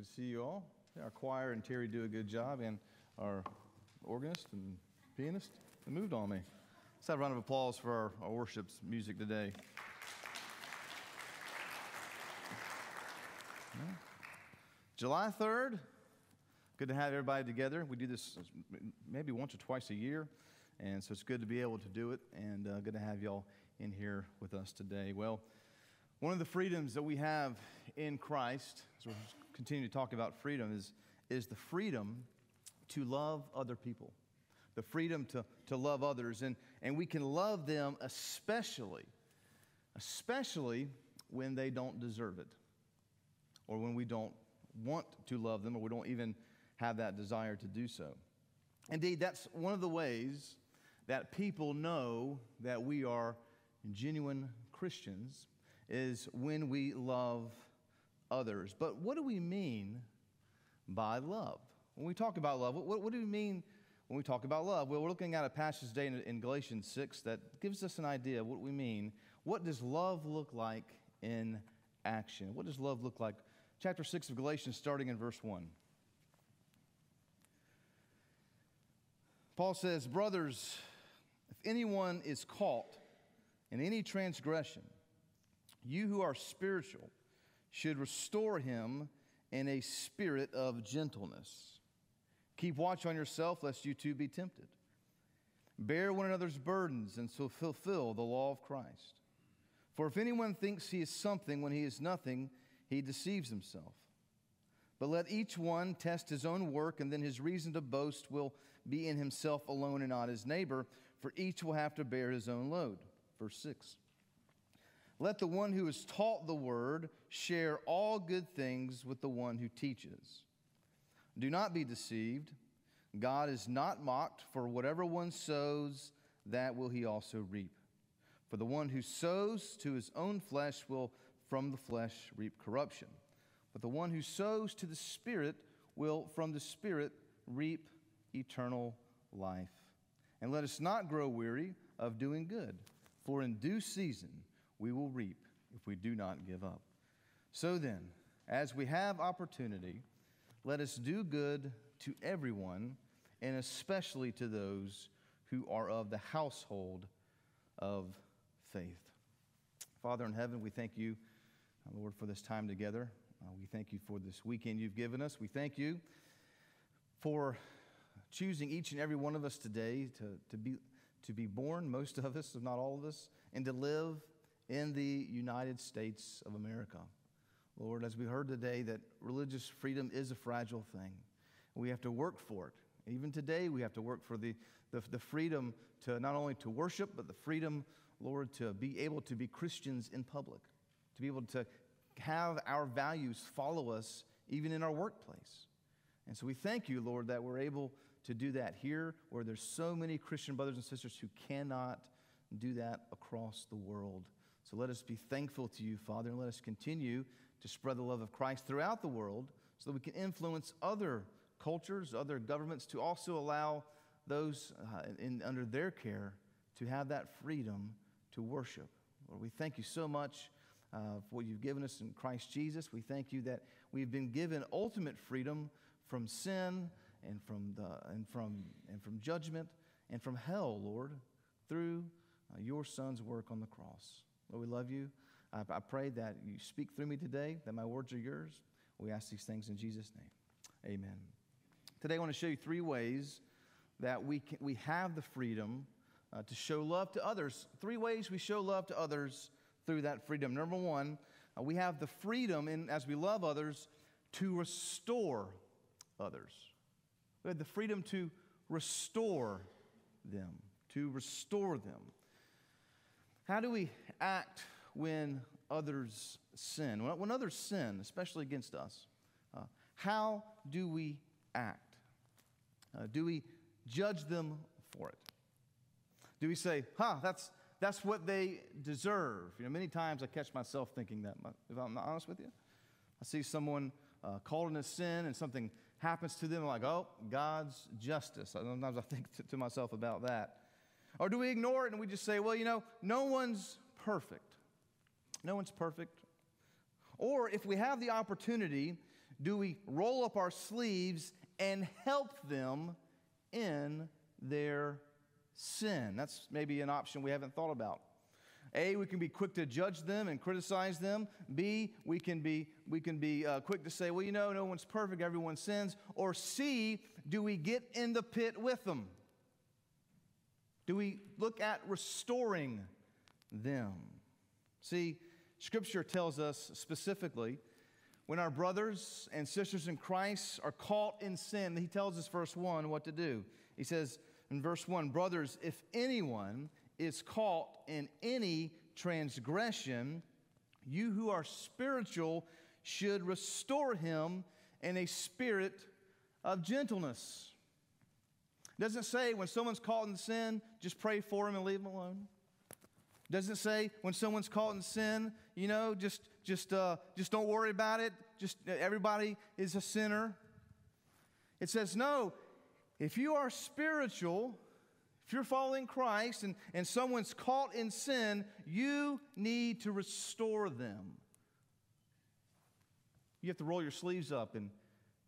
Good to see you all. Our choir and Terry do a good job, and our organist and pianist. They moved on me. Let's have a round of applause for our, our worship music today. July 3rd, good to have everybody together. We do this maybe once or twice a year, and so it's good to be able to do it, and uh, good to have y'all in here with us today. Well, one of the freedoms that we have in Christ, as we continue to talk about freedom, is, is the freedom to love other people, the freedom to, to love others. And, and we can love them especially, especially when they don't deserve it, or when we don't want to love them, or we don't even have that desire to do so. Indeed, that's one of the ways that people know that we are genuine Christians is when we love others. But what do we mean by love? When we talk about love, what, what do we mean when we talk about love? Well, we're looking at a passage today in, in Galatians 6 that gives us an idea of what we mean. What does love look like in action? What does love look like? Chapter 6 of Galatians, starting in verse 1. Paul says, Brothers, if anyone is caught in any transgression, you who are spiritual should restore him in a spirit of gentleness. Keep watch on yourself, lest you too be tempted. Bear one another's burdens and so fulfill the law of Christ. For if anyone thinks he is something when he is nothing, he deceives himself. But let each one test his own work, and then his reason to boast will be in himself alone and not his neighbor, for each will have to bear his own load. Verse 6. Let the one who is taught the word share all good things with the one who teaches. Do not be deceived. God is not mocked, for whatever one sows, that will he also reap. For the one who sows to his own flesh will from the flesh reap corruption. But the one who sows to the Spirit will from the Spirit reap eternal life. And let us not grow weary of doing good, for in due season, we will reap if we do not give up. So then, as we have opportunity, let us do good to everyone, and especially to those who are of the household of faith. Father in heaven, we thank you, uh, Lord, for this time together. Uh, we thank you for this weekend you've given us. We thank you for choosing each and every one of us today to, to, be, to be born, most of us, if not all of us, and to live in the United States of America. Lord, as we heard today, that religious freedom is a fragile thing. We have to work for it. Even today, we have to work for the, the, the, freedom to not only to worship, but the freedom, Lord, to be able to be Christians in public, to be able to have our values follow us even in our workplace. And so we thank you, Lord, that we're able to do that here where there's so many Christian brothers and sisters who cannot do that across the world. So let us be thankful to you, Father, and let us continue to spread the love of Christ throughout the world so that we can influence other cultures, other governments to also allow those uh, in, under their care to have that freedom to worship. Lord, we thank you so much uh, for what you've given us in Christ Jesus. We thank you that we've been given ultimate freedom from sin and from, the, and from, and from judgment and from hell, Lord, through uh, your Son's work on the cross. Lord, we love you. I, I pray that you speak through me today, that my words are yours. We ask these things in Jesus' name. Amen. Today, I want to show you three ways that we, can, we have the freedom uh, to show love to others. Three ways we show love to others through that freedom. Number one, uh, we have the freedom, in, as we love others, to restore others. We have the freedom to restore them, to restore them. How do we act when others sin? When others sin, especially against us, uh, how do we act? Uh, do we judge them for it? Do we say, huh, that's, that's what they deserve? You know, many times I catch myself thinking that, if I'm not honest with you. I see someone uh, called in a sin and something happens to them, I'm like, oh, God's justice. Sometimes I think to, to myself about that. Or do we ignore it and we just say, well, you know, no one's perfect? No one's perfect. Or if we have the opportunity, do we roll up our sleeves and help them in their sin? That's maybe an option we haven't thought about. A, we can be quick to judge them and criticize them. B, we can be, we can be uh, quick to say, well, you know, no one's perfect, everyone sins. Or C, do we get in the pit with them? Do we look at restoring them? See, Scripture tells us specifically when our brothers and sisters in Christ are caught in sin, he tells us, verse 1, what to do. He says in verse 1 Brothers, if anyone is caught in any transgression, you who are spiritual should restore him in a spirit of gentleness. Doesn't say when someone's caught in sin, just pray for him and leave him alone. Doesn't say when someone's caught in sin, you know, just just uh, just don't worry about it. Just uh, everybody is a sinner. It says no. If you are spiritual, if you're following Christ and, and someone's caught in sin, you need to restore them. You have to roll your sleeves up and,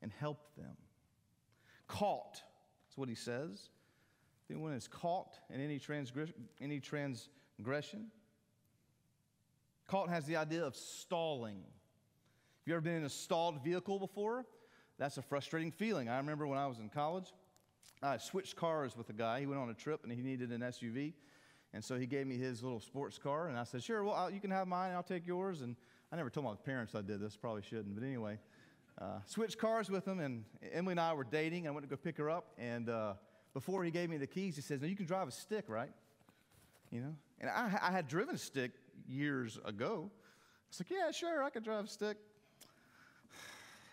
and help them. Caught, that's what he says. If anyone is caught in any, transgression, any transgression, caught has the idea of stalling. Have you ever been in a stalled vehicle before? That's a frustrating feeling. I remember when I was in college, I switched cars with a guy. He went on a trip and he needed an SUV. And so he gave me his little sports car. And I said, Sure, well, I'll, you can have mine. and I'll take yours. And I never told my parents I did this. Probably shouldn't. But anyway, uh, switched cars with him. And Emily and I were dating. I went to go pick her up. And uh, before he gave me the keys, he says, Now you can drive a stick, right? You know? And I, I had driven a stick years ago. I was like, Yeah, sure, I can drive a stick.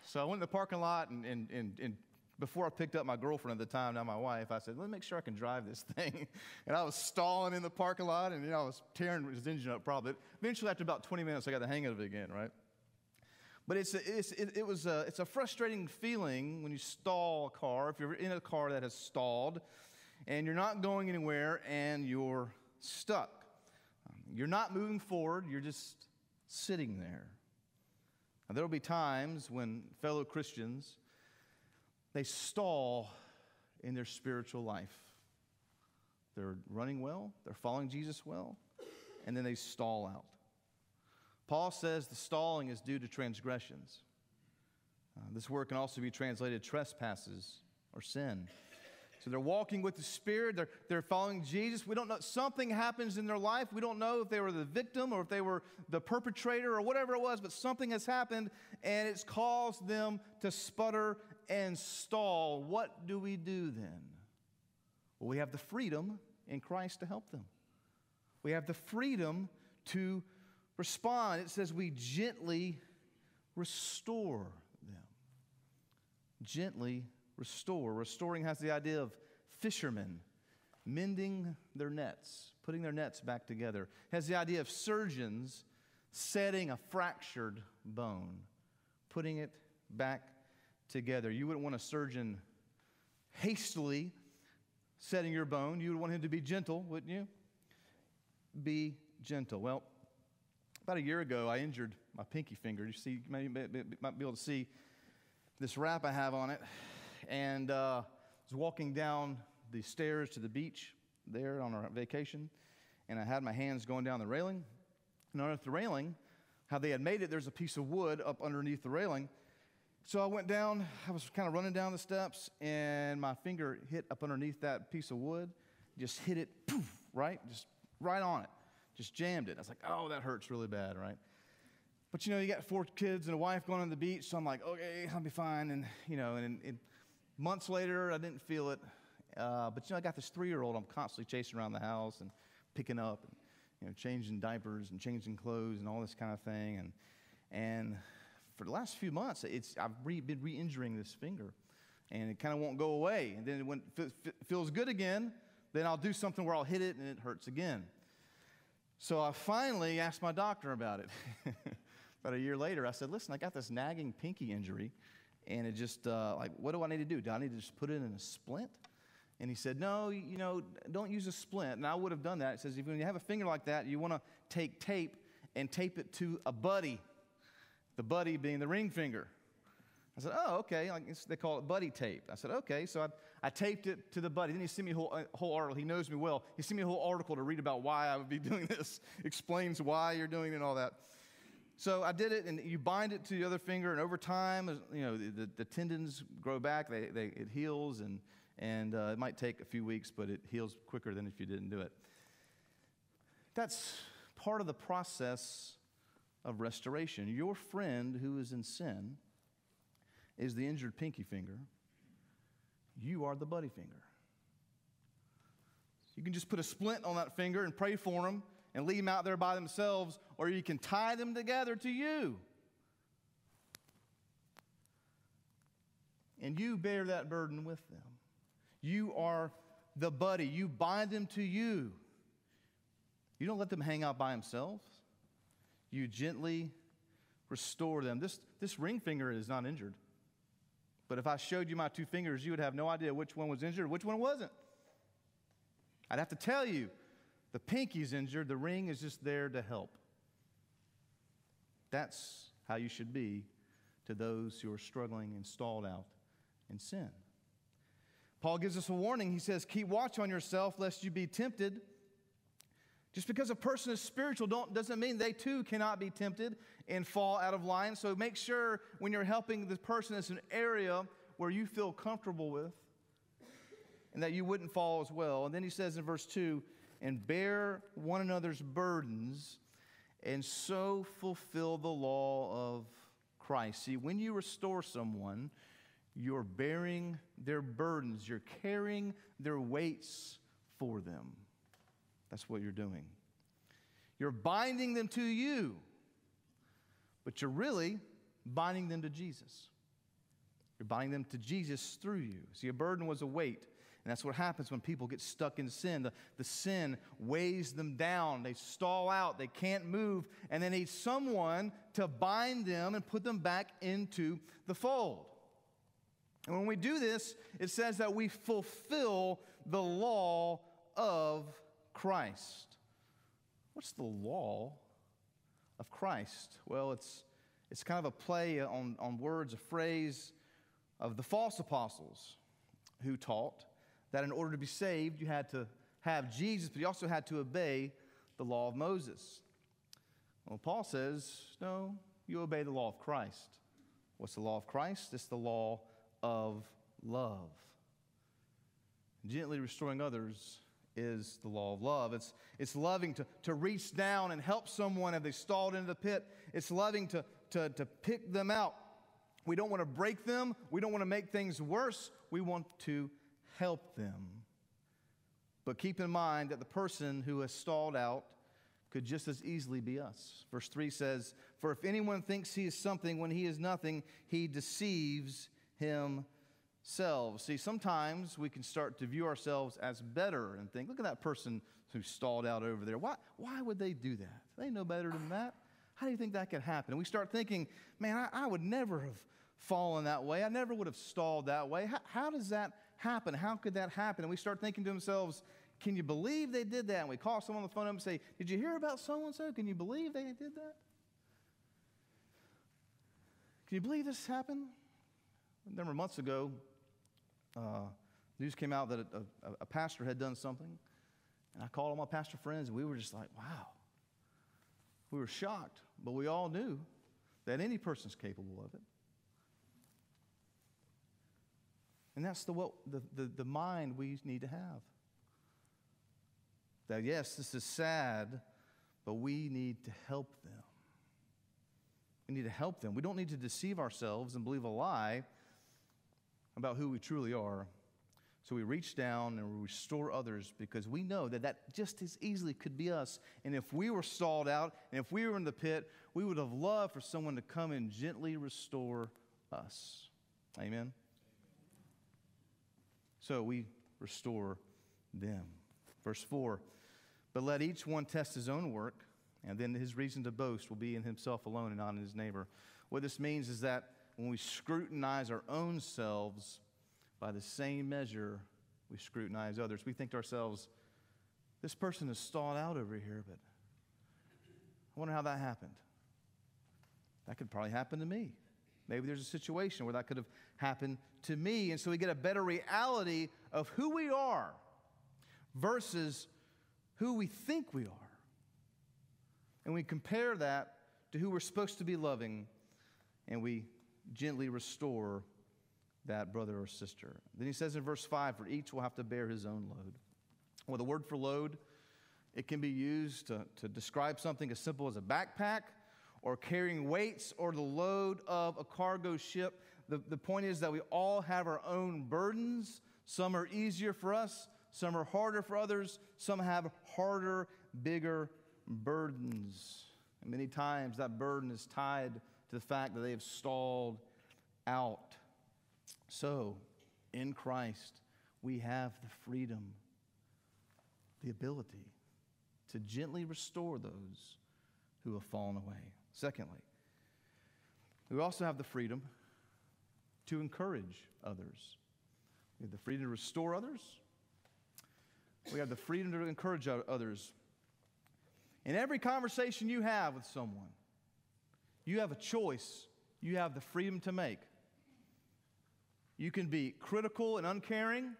So I went in the parking lot and, and, and, and before I picked up my girlfriend at the time, now my wife, I said, let me make sure I can drive this thing. And I was stalling in the parking lot and you know, I was tearing his engine up probably. Eventually, after about 20 minutes, I got the hang of it again, right? But it's, a, it's, it, it was a, it's a frustrating feeling when you stall a car, if you're in a car that has stalled and you're not going anywhere and you're stuck. Um, you're not moving forward, you're just sitting there. Now, there will be times when fellow Christians they stall in their spiritual life. They're running well, they're following Jesus well, and then they stall out. Paul says the stalling is due to transgressions. Uh, this word can also be translated trespasses or sin. So they're walking with the Spirit, they're, they're following Jesus. We don't know, something happens in their life. We don't know if they were the victim or if they were the perpetrator or whatever it was, but something has happened and it's caused them to sputter and stall. What do we do then? Well, we have the freedom in Christ to help them. We have the freedom to respond. It says we gently restore them. Gently restore. Restoring has the idea of fishermen mending their nets, putting their nets back together. It has the idea of surgeons setting a fractured bone, putting it back together. You wouldn't want a surgeon hastily setting your bone. You would want him to be gentle, wouldn't you? Be gentle. Well, about a year ago, I injured my pinky finger. You see, you might be able to see this wrap I have on it and uh, was walking down the stairs to the beach there on our vacation, and I had my hands going down the railing. And underneath the railing, how they had made it, there's a piece of wood up underneath the railing. So I went down, I was kind of running down the steps, and my finger hit up underneath that piece of wood, just hit it, poof, right? Just right on it. Just jammed it. I was like, oh, that hurts really bad, right? But you know, you got four kids and a wife going on the beach, so I'm like, okay, I'll be fine. And, you know, and, and Months later, I didn't feel it. Uh, but you know, I got this three-year-old I'm constantly chasing around the house and picking up, and you know, changing diapers and changing clothes and all this kind of thing. And and for the last few months, it's I've re, been re-injuring this finger, and it kind of won't go away. And then when it feels good again, then I'll do something where I'll hit it and it hurts again. So I finally asked my doctor about it. about a year later, I said, "Listen, I got this nagging pinky injury." And it just, uh, like, what do I need to do? Do I need to just put it in a splint? And he said, No, you know, don't use a splint. And I would have done that. It says, if you have a finger like that, you want to take tape and tape it to a buddy, the buddy being the ring finger. I said, oh, okay. Like they call it buddy tape. I said, okay. So I, I taped it to the buddy. Then he sent me a whole, a whole article. He knows me well. He sent me a whole article to read about why I would be doing this, explains why you're doing it and all that. So I did it, and you bind it to the other finger, and over time, you know, the, the tendons grow back. They, they, it heals, and, and uh, it might take a few weeks, but it heals quicker than if you didn't do it. That's part of the process of restoration. Your friend who is in sin is the injured pinky finger. You are the buddy finger. You can just put a splint on that finger and pray for them and leave them out there by themselves, or you can tie them together to you. And you bear that burden with them. You are the buddy. You bind them to you. You don't let them hang out by themselves. You gently restore them. This, this ring finger is not injured. But if I showed you my two fingers, you would have no idea which one was injured, which one wasn't. I'd have to tell you the pinky's injured, the ring is just there to help. That's how you should be to those who are struggling and stalled out in sin. Paul gives us a warning. He says, Keep watch on yourself lest you be tempted. Just because a person is spiritual doesn't mean they too cannot be tempted and fall out of line. So make sure when you're helping the person, it's an area where you feel comfortable with and that you wouldn't fall as well. And then he says in verse 2 and bear one another's burdens and so fulfill the law of Christ. See, when you restore someone, you're bearing their burdens, you're carrying their weights for them. That's what you're doing. You're binding them to you, but you're really binding them to Jesus. You're binding them to Jesus through you. See, a burden was a weight. And that's what happens when people get stuck in sin. The, the sin weighs them down. They stall out. They can't move. And they need someone to bind them and put them back into the fold. And when we do this, it says that we fulfill the law of Christ. What's the law of Christ? Well, it's, it's kind of a play on, on words, a phrase of the false apostles who taught that in order to be saved, you had to have Jesus, but you also had to obey the law of Moses. Well, Paul says, no, you obey the law of Christ. What's the law of Christ? It's the law of love. Gently restoring others is the law of love. It's, it's loving to, to reach down and help someone if they stalled into the pit. It's loving to, to, to pick them out. We don't want to break them. We don't want to make things worse. We want to help them. But keep in mind that the person who has stalled out could just as easily be us. Verse 3 says, For if anyone thinks he is something when he is nothing, he deceives himself selves. See, sometimes we can start to view ourselves as better and think, look at that person who stalled out over there. Why, why would they do that? They know better than that. How do you think that could happen? And we start thinking, man, I, I would never have fallen that way. I never would have stalled that way. How, how does that happen? How could that happen? And we start thinking to ourselves, can you believe they did that? And we call someone on the phone and say, Did you hear about so and so? Can you believe they did that? Can you believe this happened? A number of months ago, uh, news came out that a, a, a, pastor had done something. And I called all my pastor friends, and we were just like, wow. We were shocked, but we all knew that any person's capable of it. And that's the, what, the, the, the mind we need to have. That, yes, this is sad, but we need to help them. We need to help them. We don't need to deceive ourselves and believe a lie about who we truly are. So we reach down and we restore others because we know that that just as easily could be us. And if we were stalled out and if we were in the pit, we would have loved for someone to come and gently restore us. Amen? So we restore them. Verse 4 But let each one test his own work, and then his reason to boast will be in himself alone and not in his neighbor. What this means is that when we scrutinize our own selves, by the same measure we scrutinize others. We think to ourselves, this person is stalled out over here, but I wonder how that happened. That could probably happen to me. Maybe there's a situation where that could have happened to me. And so we get a better reality of who we are versus who we think we are. And we compare that to who we're supposed to be loving, and we gently restore that brother or sister. Then he says in verse 5 for each will have to bear his own load. Well, the word for load, it can be used to, to describe something as simple as a backpack or carrying weights or the load of a cargo ship. The, the point is that we all have our own burdens. Some are easier for us, some are harder for others, some have harder, bigger burdens. And many times that burden is tied to the fact that they have stalled out. So, in Christ, we have the freedom, the ability to gently restore those who have fallen away. Secondly, we also have the freedom to encourage others. We have the freedom to restore others. We have the freedom to encourage others. In every conversation you have with someone, you have a choice, you have the freedom to make. You can be critical and uncaring,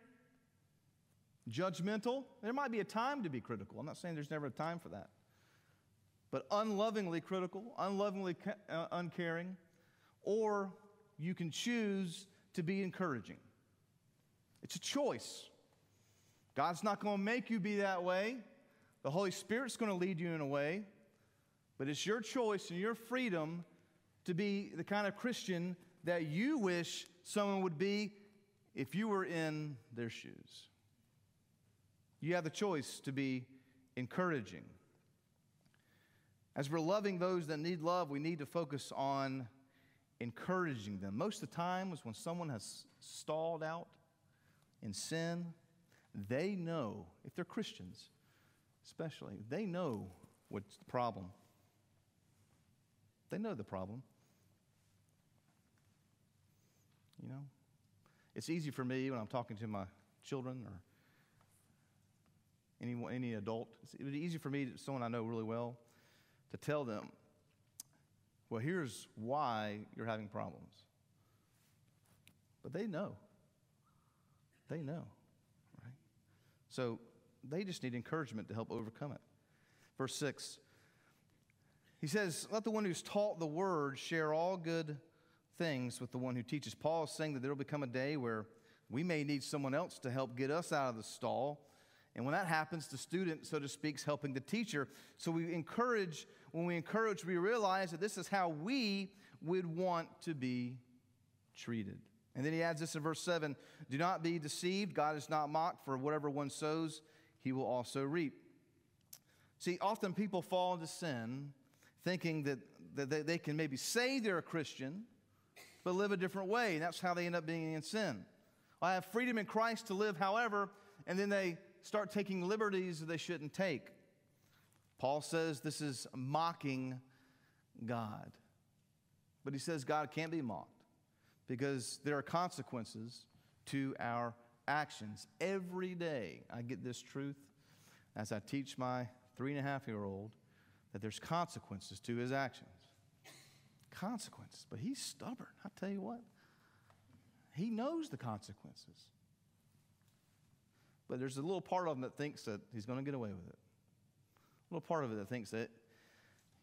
judgmental. There might be a time to be critical. I'm not saying there's never a time for that but unlovingly critical, unlovingly uh, uncaring, or you can choose to be encouraging. It's a choice. God's not going to make you be that way. The Holy Spirit's going to lead you in a way, but it's your choice and your freedom to be the kind of Christian that you wish someone would be if you were in their shoes. You have the choice to be encouraging. As we're loving those that need love, we need to focus on encouraging them. Most of the time is when someone has stalled out in sin, they know, if they're Christians especially, they know what's the problem. They know the problem. You know? It's easy for me when I'm talking to my children or any, any adult. It's easy for me, someone I know really well, to tell them, well, here's why you're having problems. But they know. They know, right? So they just need encouragement to help overcome it. Verse 6, he says, Let the one who's taught the word share all good things with the one who teaches. Paul is saying that there will become a day where we may need someone else to help get us out of the stall. And when that happens, the student, so to speak, is helping the teacher. So we encourage when we encourage, we realize that this is how we would want to be treated. And then he adds this in verse 7 Do not be deceived. God is not mocked, for whatever one sows, he will also reap. See, often people fall into sin thinking that, that they can maybe say they're a Christian, but live a different way. And that's how they end up being in sin. I have freedom in Christ to live however, and then they start taking liberties that they shouldn't take. Paul says this is mocking God. But he says God can't be mocked because there are consequences to our actions. Every day I get this truth as I teach my three and a half year old that there's consequences to his actions. Consequences. But he's stubborn. I tell you what, he knows the consequences. But there's a little part of him that thinks that he's going to get away with it A little part of it that thinks that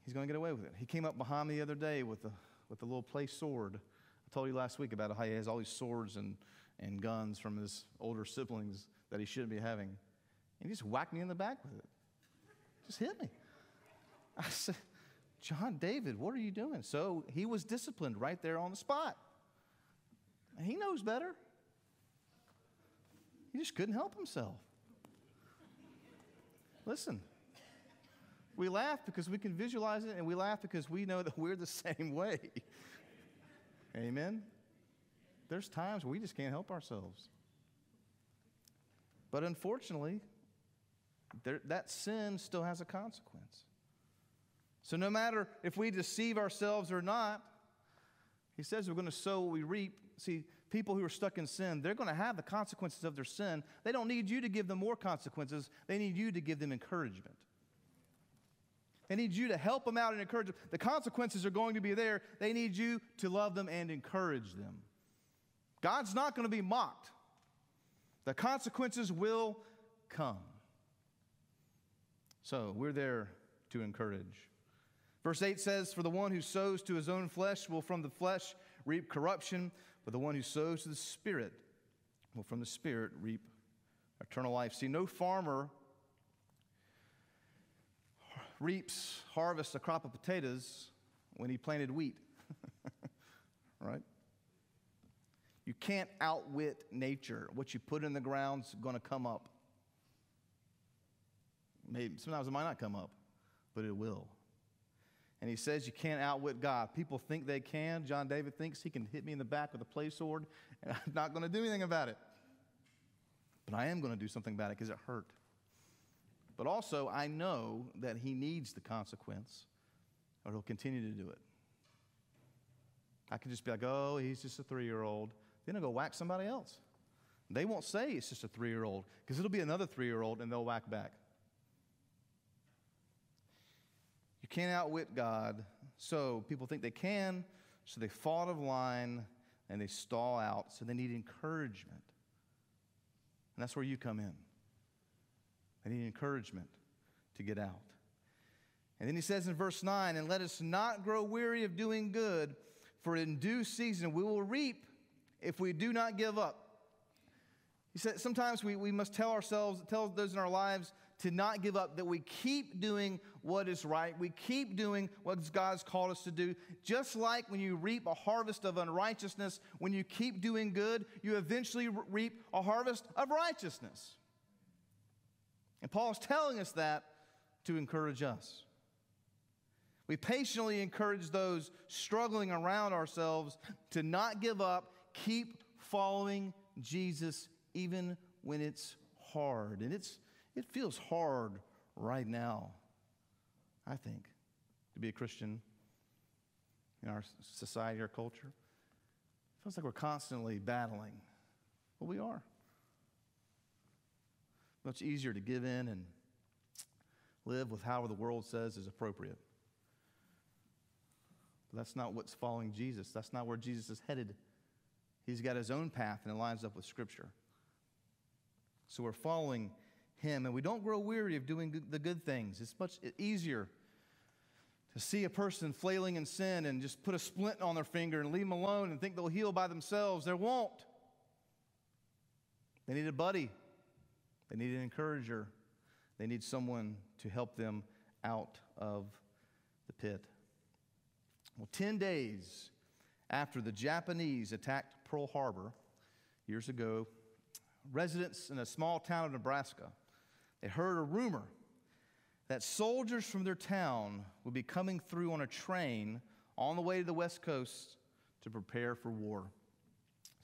he's going to get away with it. He came up behind me the other day with a, with a little play sword. I told you last week about how he has all these swords and, and guns from his older siblings that he shouldn't be having. And he just whacked me in the back with it. Just hit me. I said, John David, what are you doing? So he was disciplined right there on the spot. He knows better. He just couldn't help himself. Listen, we laugh because we can visualize it, and we laugh because we know that we're the same way. Amen? There's times we just can't help ourselves. But unfortunately, there, that sin still has a consequence. So no matter if we deceive ourselves or not, he says we're going to sow what we reap. See, people who are stuck in sin, they're going to have the consequences of their sin. They don't need you to give them more consequences, they need you to give them encouragement. They need you to help them out and encourage them. The consequences are going to be there. They need you to love them and encourage them. God's not going to be mocked. The consequences will come. So we're there to encourage. Verse 8 says, For the one who sows to his own flesh will from the flesh reap corruption, but the one who sows to the Spirit will from the Spirit reap eternal life. See, no farmer reaps, harvests a crop of potatoes when he planted wheat. right? You can't outwit nature. What you put in the ground's going to come up. Maybe sometimes it might not come up, but it will. And he says you can't outwit God. People think they can. John David thinks he can hit me in the back with a play sword, and I'm not going to do anything about it. But I am going to do something about it because it hurt. But also, I know that he needs the consequence, or he'll continue to do it. I could just be like, oh, he's just a three year old. Then I'll go whack somebody else. They won't say it's just a three year old because it'll be another three year old and they'll whack back. You can't outwit God, so people think they can, so they fall out of line and they stall out, so they need encouragement. And that's where you come in. They need encouragement to get out. And then he says in verse 9, and let us not grow weary of doing good, for in due season we will reap if we do not give up. He said sometimes we, we must tell ourselves, tell those in our lives to not give up, that we keep doing what is right. We keep doing what God's called us to do. Just like when you reap a harvest of unrighteousness, when you keep doing good, you eventually reap a harvest of righteousness. And Paul is telling us that to encourage us. We patiently encourage those struggling around ourselves to not give up, keep following Jesus even when it's hard. And it's it feels hard right now, I think, to be a Christian in our society, our culture. It feels like we're constantly battling. Well, we are. Much easier to give in and live with how the world says is appropriate. But that's not what's following Jesus. That's not where Jesus is headed. He's got his own path and it lines up with Scripture. So we're following him and we don't grow weary of doing the good things. It's much easier to see a person flailing in sin and just put a splint on their finger and leave them alone and think they'll heal by themselves. They won't. They need a buddy, they need an encourager, they need someone to help them out of the pit. Well, 10 days after the Japanese attacked Pearl Harbor years ago, residents in a small town of Nebraska they heard a rumor that soldiers from their town would be coming through on a train on the way to the West Coast to prepare for war.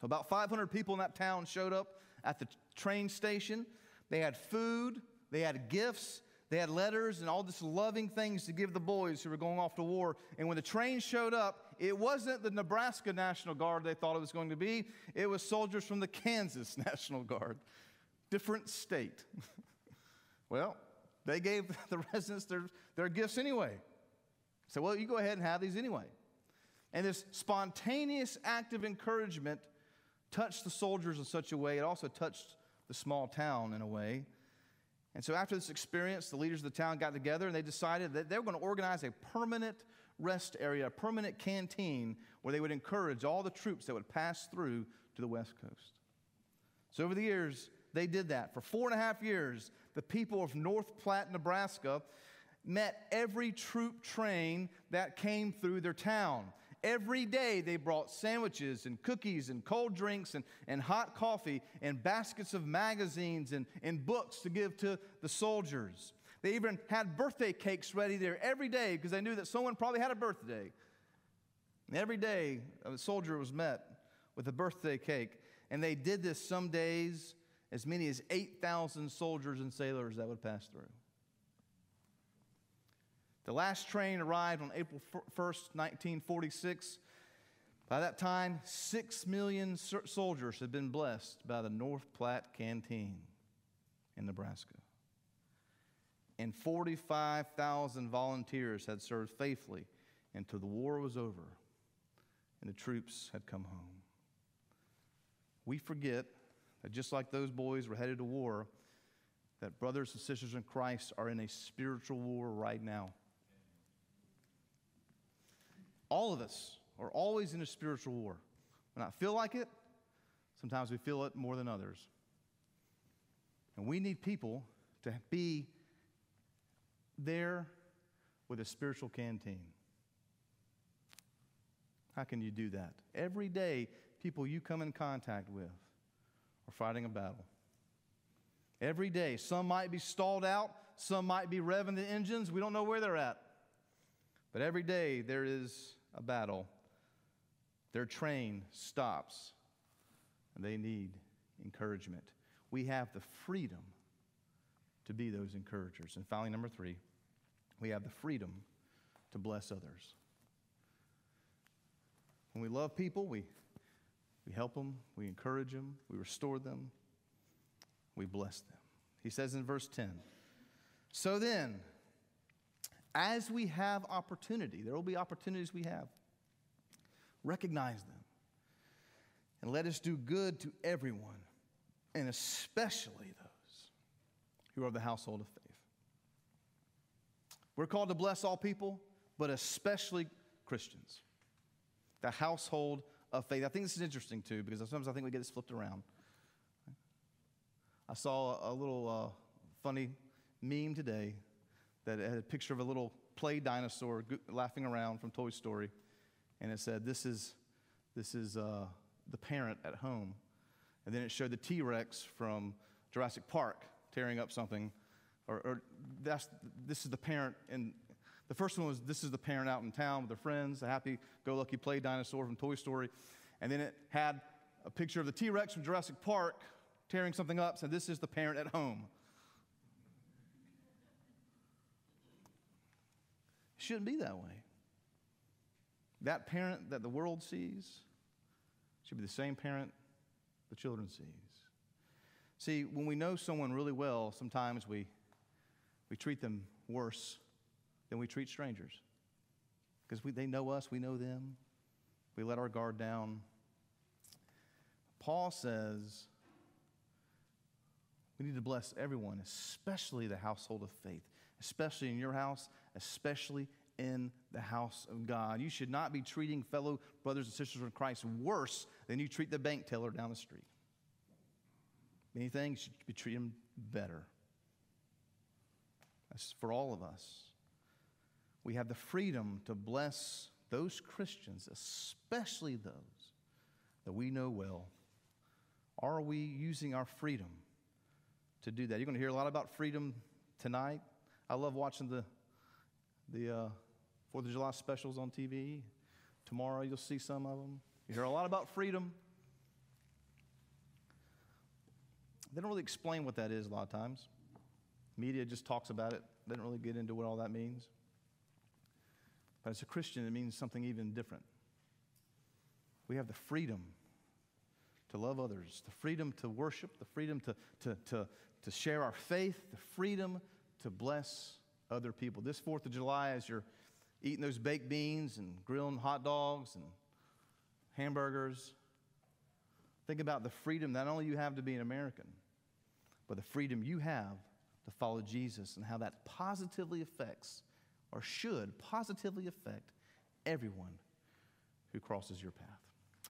So, about 500 people in that town showed up at the train station. They had food, they had gifts, they had letters, and all this loving things to give the boys who were going off to war. And when the train showed up, it wasn't the Nebraska National Guard they thought it was going to be, it was soldiers from the Kansas National Guard. Different state. Well, they gave the residents their, their gifts anyway. So, well, you go ahead and have these anyway. And this spontaneous act of encouragement touched the soldiers in such a way, it also touched the small town in a way. And so, after this experience, the leaders of the town got together and they decided that they were going to organize a permanent rest area, a permanent canteen where they would encourage all the troops that would pass through to the West Coast. So, over the years, they did that. For four and a half years, the people of North Platte, Nebraska, met every troop train that came through their town. Every day they brought sandwiches and cookies and cold drinks and, and hot coffee and baskets of magazines and, and books to give to the soldiers. They even had birthday cakes ready there every day because they knew that someone probably had a birthday. And every day a soldier was met with a birthday cake. And they did this some days as many as 8,000 soldiers and sailors that would pass through. The last train arrived on April 1st, 1946. By that time, six million soldiers had been blessed by the North Platte Canteen in Nebraska. and 45,000 volunteers had served faithfully until the war was over and the troops had come home. We forget that just like those boys were headed to war, that brothers and sisters in Christ are in a spiritual war right now. All of us are always in a spiritual war. When I feel like it, sometimes we feel it more than others. And we need people to be there with a spiritual canteen. How can you do that? Every day, people you come in contact with are fighting a battle. Every day, some might be stalled out, some might be revving the engines. We don't know where they're at. But every day, there is a battle. Their train stops, and they need encouragement. We have the freedom to be those encouragers. And finally, number three, we have the freedom to bless others. When we love people, we, we help them, we encourage them, we restore them, we bless them. He says in verse 10 So then, as we have opportunity, there will be opportunities we have, recognize them, and let us do good to everyone, and especially those who are the household of faith. We're called to bless all people, but especially Christians the household of faith. I think this is interesting too, because sometimes I think we get this flipped around. I saw a little uh, funny meme today that had a picture of a little play dinosaur laughing around from Toy Story, and it said, "This is, this is uh, the parent at home," and then it showed the T Rex from Jurassic Park tearing up something, or, or that's, this is the parent in the first one was This is the Parent Out in Town with their friends, the happy go lucky play dinosaur from Toy Story. And then it had a picture of the T Rex from Jurassic Park tearing something up, said, This is the parent at home. It shouldn't be that way. That parent that the world sees should be the same parent the children sees. See, when we know someone really well, sometimes we, we treat them worse than we treat strangers. Because they know us, we know them. We let our guard down. Paul says we need to bless everyone, especially the household of faith, especially in your house, especially in the house of God. You should not be treating fellow brothers and sisters in Christ worse than you treat the bank teller down the street. Anything, you should be treating them better. That's for all of us we have the freedom to bless those Christians, especially those that we know well. Are we using our freedom to do that? You're going to hear a lot about freedom tonight. I love watching the, the uh, Fourth of July specials on TV. Tomorrow you'll see some of them. You hear a lot about freedom. They don't really explain what that is a lot of times. Media just talks about it. They don't really get into what all that means. But as a Christian, it means something even different. We have the freedom to love others, the freedom to worship, the freedom to, to, to, to share our faith, the freedom to bless other people. This 4th of July, as you're eating those baked beans and grilling hot dogs and hamburgers, think about the freedom not only you have to be an American, but the freedom you have to follow Jesus and how that positively affects or should positively affect everyone who crosses your path.